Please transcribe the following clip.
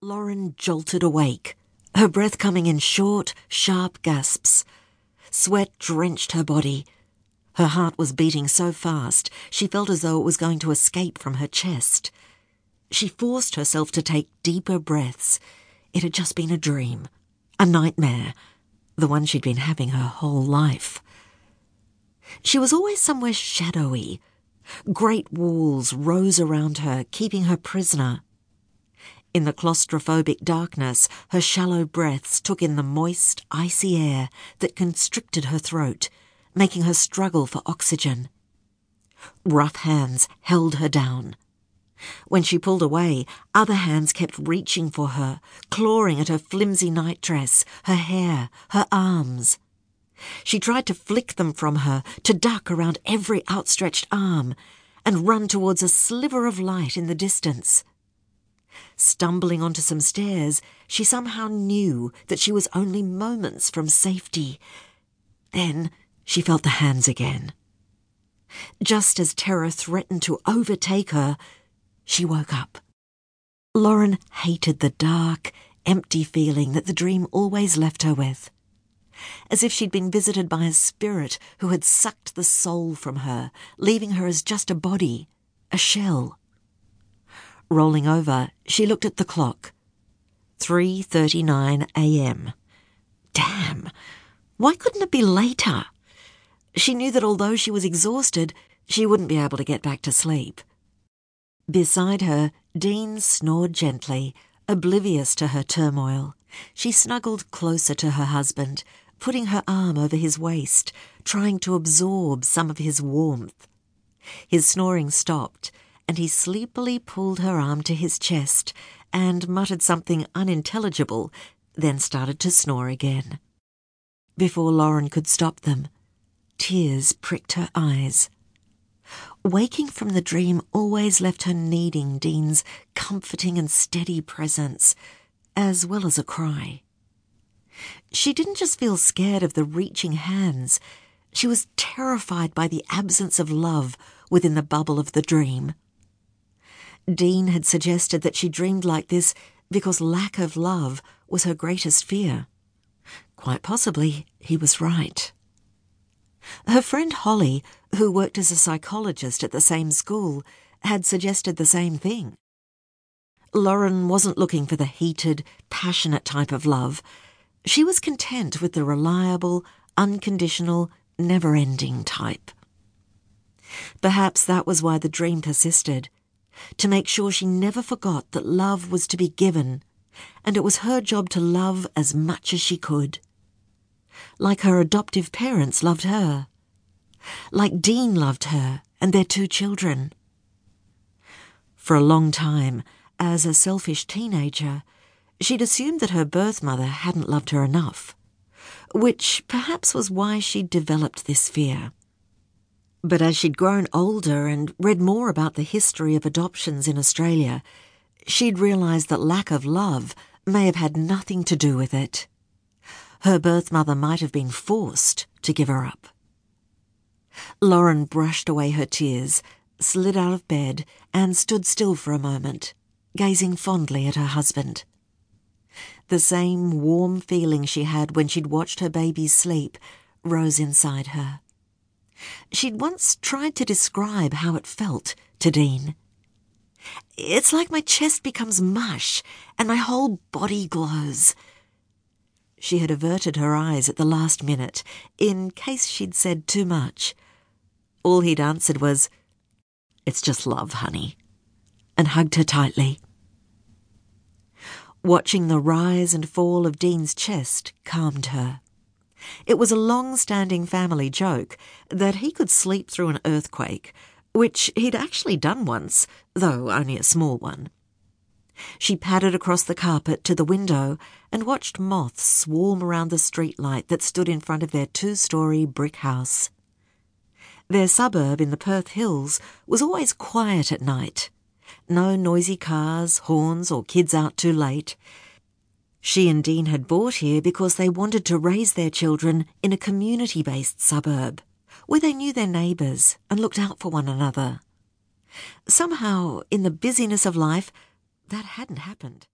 Lauren jolted awake, her breath coming in short, sharp gasps. Sweat drenched her body. Her heart was beating so fast she felt as though it was going to escape from her chest. She forced herself to take deeper breaths. It had just been a dream, a nightmare, the one she'd been having her whole life. She was always somewhere shadowy. Great walls rose around her, keeping her prisoner. In the claustrophobic darkness, her shallow breaths took in the moist, icy air that constricted her throat, making her struggle for oxygen. Rough hands held her down. When she pulled away, other hands kept reaching for her, clawing at her flimsy nightdress, her hair, her arms. She tried to flick them from her, to duck around every outstretched arm, and run towards a sliver of light in the distance. Stumbling onto some stairs, she somehow knew that she was only moments from safety. Then she felt the hands again. Just as terror threatened to overtake her, she woke up. Lauren hated the dark, empty feeling that the dream always left her with. As if she'd been visited by a spirit who had sucked the soul from her, leaving her as just a body, a shell. Rolling over, she looked at the clock. 3:39 a.m. Damn. Why couldn't it be later? She knew that although she was exhausted, she wouldn't be able to get back to sleep. Beside her, Dean snored gently, oblivious to her turmoil. She snuggled closer to her husband, putting her arm over his waist, trying to absorb some of his warmth. His snoring stopped, and he sleepily pulled her arm to his chest and muttered something unintelligible, then started to snore again. Before Lauren could stop them, tears pricked her eyes. Waking from the dream always left her needing Dean's comforting and steady presence, as well as a cry. She didn't just feel scared of the reaching hands, she was terrified by the absence of love within the bubble of the dream. Dean had suggested that she dreamed like this because lack of love was her greatest fear. Quite possibly, he was right. Her friend Holly, who worked as a psychologist at the same school, had suggested the same thing. Lauren wasn't looking for the heated, passionate type of love. She was content with the reliable, unconditional, never ending type. Perhaps that was why the dream persisted to make sure she never forgot that love was to be given, and it was her job to love as much as she could like her adoptive parents loved her, like Dean loved her and their two children. For a long time, as a selfish teenager, she'd assumed that her birth mother hadn't loved her enough, which perhaps was why she'd developed this fear. But as she'd grown older and read more about the history of adoptions in Australia, she'd realised that lack of love may have had nothing to do with it. Her birth mother might have been forced to give her up. Lauren brushed away her tears, slid out of bed, and stood still for a moment, gazing fondly at her husband. The same warm feeling she had when she'd watched her babies sleep rose inside her. She'd once tried to describe how it felt to Dean. It's like my chest becomes mush and my whole body glows. She had averted her eyes at the last minute, in case she'd said too much. All he'd answered was, It's just love, honey, and hugged her tightly. Watching the rise and fall of Dean's chest calmed her. It was a long standing family joke that he could sleep through an earthquake, which he'd actually done once, though only a small one. She padded across the carpet to the window and watched moths swarm around the streetlight that stood in front of their two story brick house. Their suburb in the Perth Hills was always quiet at night. No noisy cars, horns, or kids out too late. She and Dean had bought here because they wanted to raise their children in a community based suburb, where they knew their neighbours and looked out for one another. Somehow, in the busyness of life, that hadn't happened.